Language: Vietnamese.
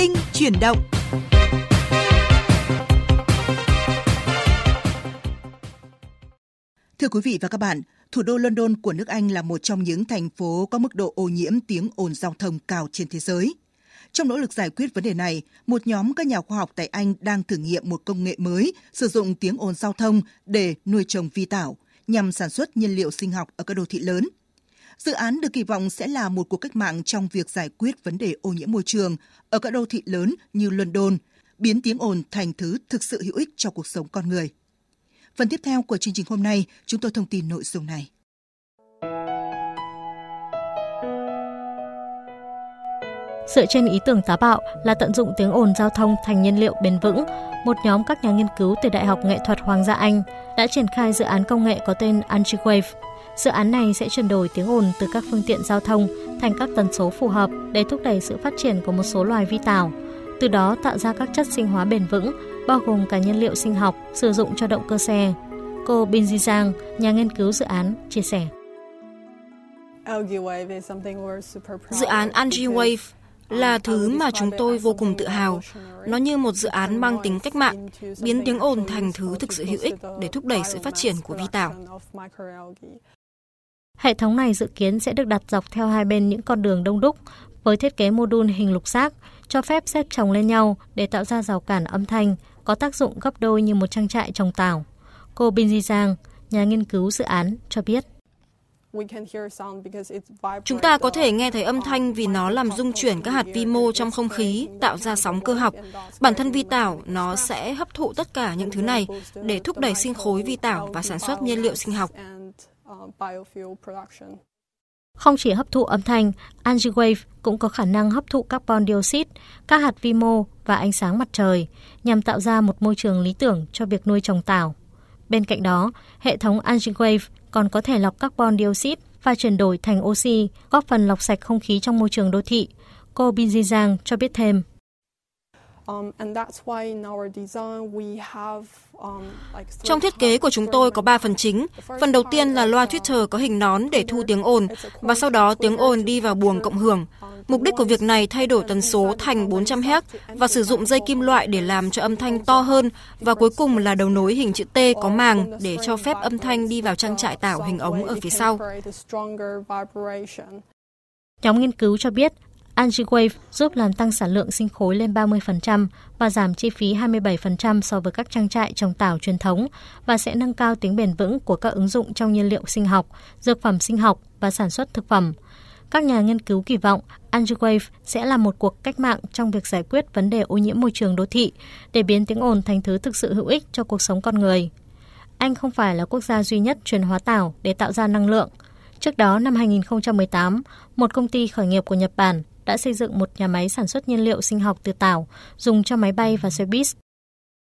tinh chuyển động. Thưa quý vị và các bạn, thủ đô London của nước Anh là một trong những thành phố có mức độ ô nhiễm tiếng ồn giao thông cao trên thế giới. Trong nỗ lực giải quyết vấn đề này, một nhóm các nhà khoa học tại Anh đang thử nghiệm một công nghệ mới sử dụng tiếng ồn giao thông để nuôi trồng vi tảo nhằm sản xuất nhiên liệu sinh học ở các đô thị lớn. Dự án được kỳ vọng sẽ là một cuộc cách mạng trong việc giải quyết vấn đề ô nhiễm môi trường ở các đô thị lớn như London, biến tiếng ồn thành thứ thực sự hữu ích cho cuộc sống con người. Phần tiếp theo của chương trình hôm nay, chúng tôi thông tin nội dung này. Dựa trên ý tưởng táo bạo là tận dụng tiếng ồn giao thông thành nhiên liệu bền vững, một nhóm các nhà nghiên cứu từ Đại học Nghệ thuật Hoàng gia Anh đã triển khai dự án công nghệ có tên Antiwave. Dự án này sẽ chuyển đổi tiếng ồn từ các phương tiện giao thông thành các tần số phù hợp để thúc đẩy sự phát triển của một số loài vi tảo, từ đó tạo ra các chất sinh hóa bền vững, bao gồm cả nhiên liệu sinh học sử dụng cho động cơ xe. Cô Binji Zhang, nhà nghiên cứu dự án, chia sẻ. Dự án Algae Wave là thứ mà chúng tôi vô cùng tự hào. Nó như một dự án mang tính cách mạng, biến tiếng ồn thành thứ thực sự hữu ích để thúc đẩy sự phát triển của vi tảo. Hệ thống này dự kiến sẽ được đặt dọc theo hai bên những con đường đông đúc với thiết kế mô đun hình lục giác, cho phép xếp chồng lên nhau để tạo ra rào cản âm thanh, có tác dụng gấp đôi như một trang trại trồng tảo. Cô Binji Giang, nhà nghiên cứu dự án, cho biết. Chúng ta có thể nghe thấy âm thanh vì nó làm rung chuyển các hạt vi mô trong không khí, tạo ra sóng cơ học. Bản thân vi tảo nó sẽ hấp thụ tất cả những thứ này để thúc đẩy sinh khối vi tảo và sản xuất nhiên liệu sinh học. Ờ, không chỉ hấp thụ âm thanh, AlgaeWave cũng có khả năng hấp thụ carbon dioxide, các hạt vi mô và ánh sáng mặt trời nhằm tạo ra một môi trường lý tưởng cho việc nuôi trồng tảo. Bên cạnh đó, hệ thống AlgaeWave còn có thể lọc carbon dioxide và chuyển đổi thành oxy, góp phần lọc sạch không khí trong môi trường đô thị. Cô Binji Giang cho biết thêm. Um, um, Trong thiết kế của chúng tôi có 3 phần chính. Phần đầu tiên là loa Twitter có hình nón để thu tiếng ồn và sau đó tiếng ồn đi vào buồng cộng hưởng. Mục đích của việc này thay đổi tần số thành 400 Hz và sử dụng dây kim loại để làm cho âm thanh to hơn và cuối cùng là đầu nối hình chữ T có màng để cho phép âm thanh đi vào trang trại tảo hình ống ở phía sau. Nhóm nghiên cứu cho biết AngiWave giúp làm tăng sản lượng sinh khối lên 30% và giảm chi phí 27% so với các trang trại trồng tảo truyền thống và sẽ nâng cao tính bền vững của các ứng dụng trong nhiên liệu sinh học, dược phẩm sinh học và sản xuất thực phẩm. Các nhà nghiên cứu kỳ vọng AngiWave sẽ là một cuộc cách mạng trong việc giải quyết vấn đề ô nhiễm môi trường đô thị để biến tiếng ồn thành thứ thực sự hữu ích cho cuộc sống con người. Anh không phải là quốc gia duy nhất truyền hóa tảo để tạo ra năng lượng. Trước đó năm 2018, một công ty khởi nghiệp của Nhật Bản đã xây dựng một nhà máy sản xuất nhiên liệu sinh học từ tảo, dùng cho máy bay và xe buýt.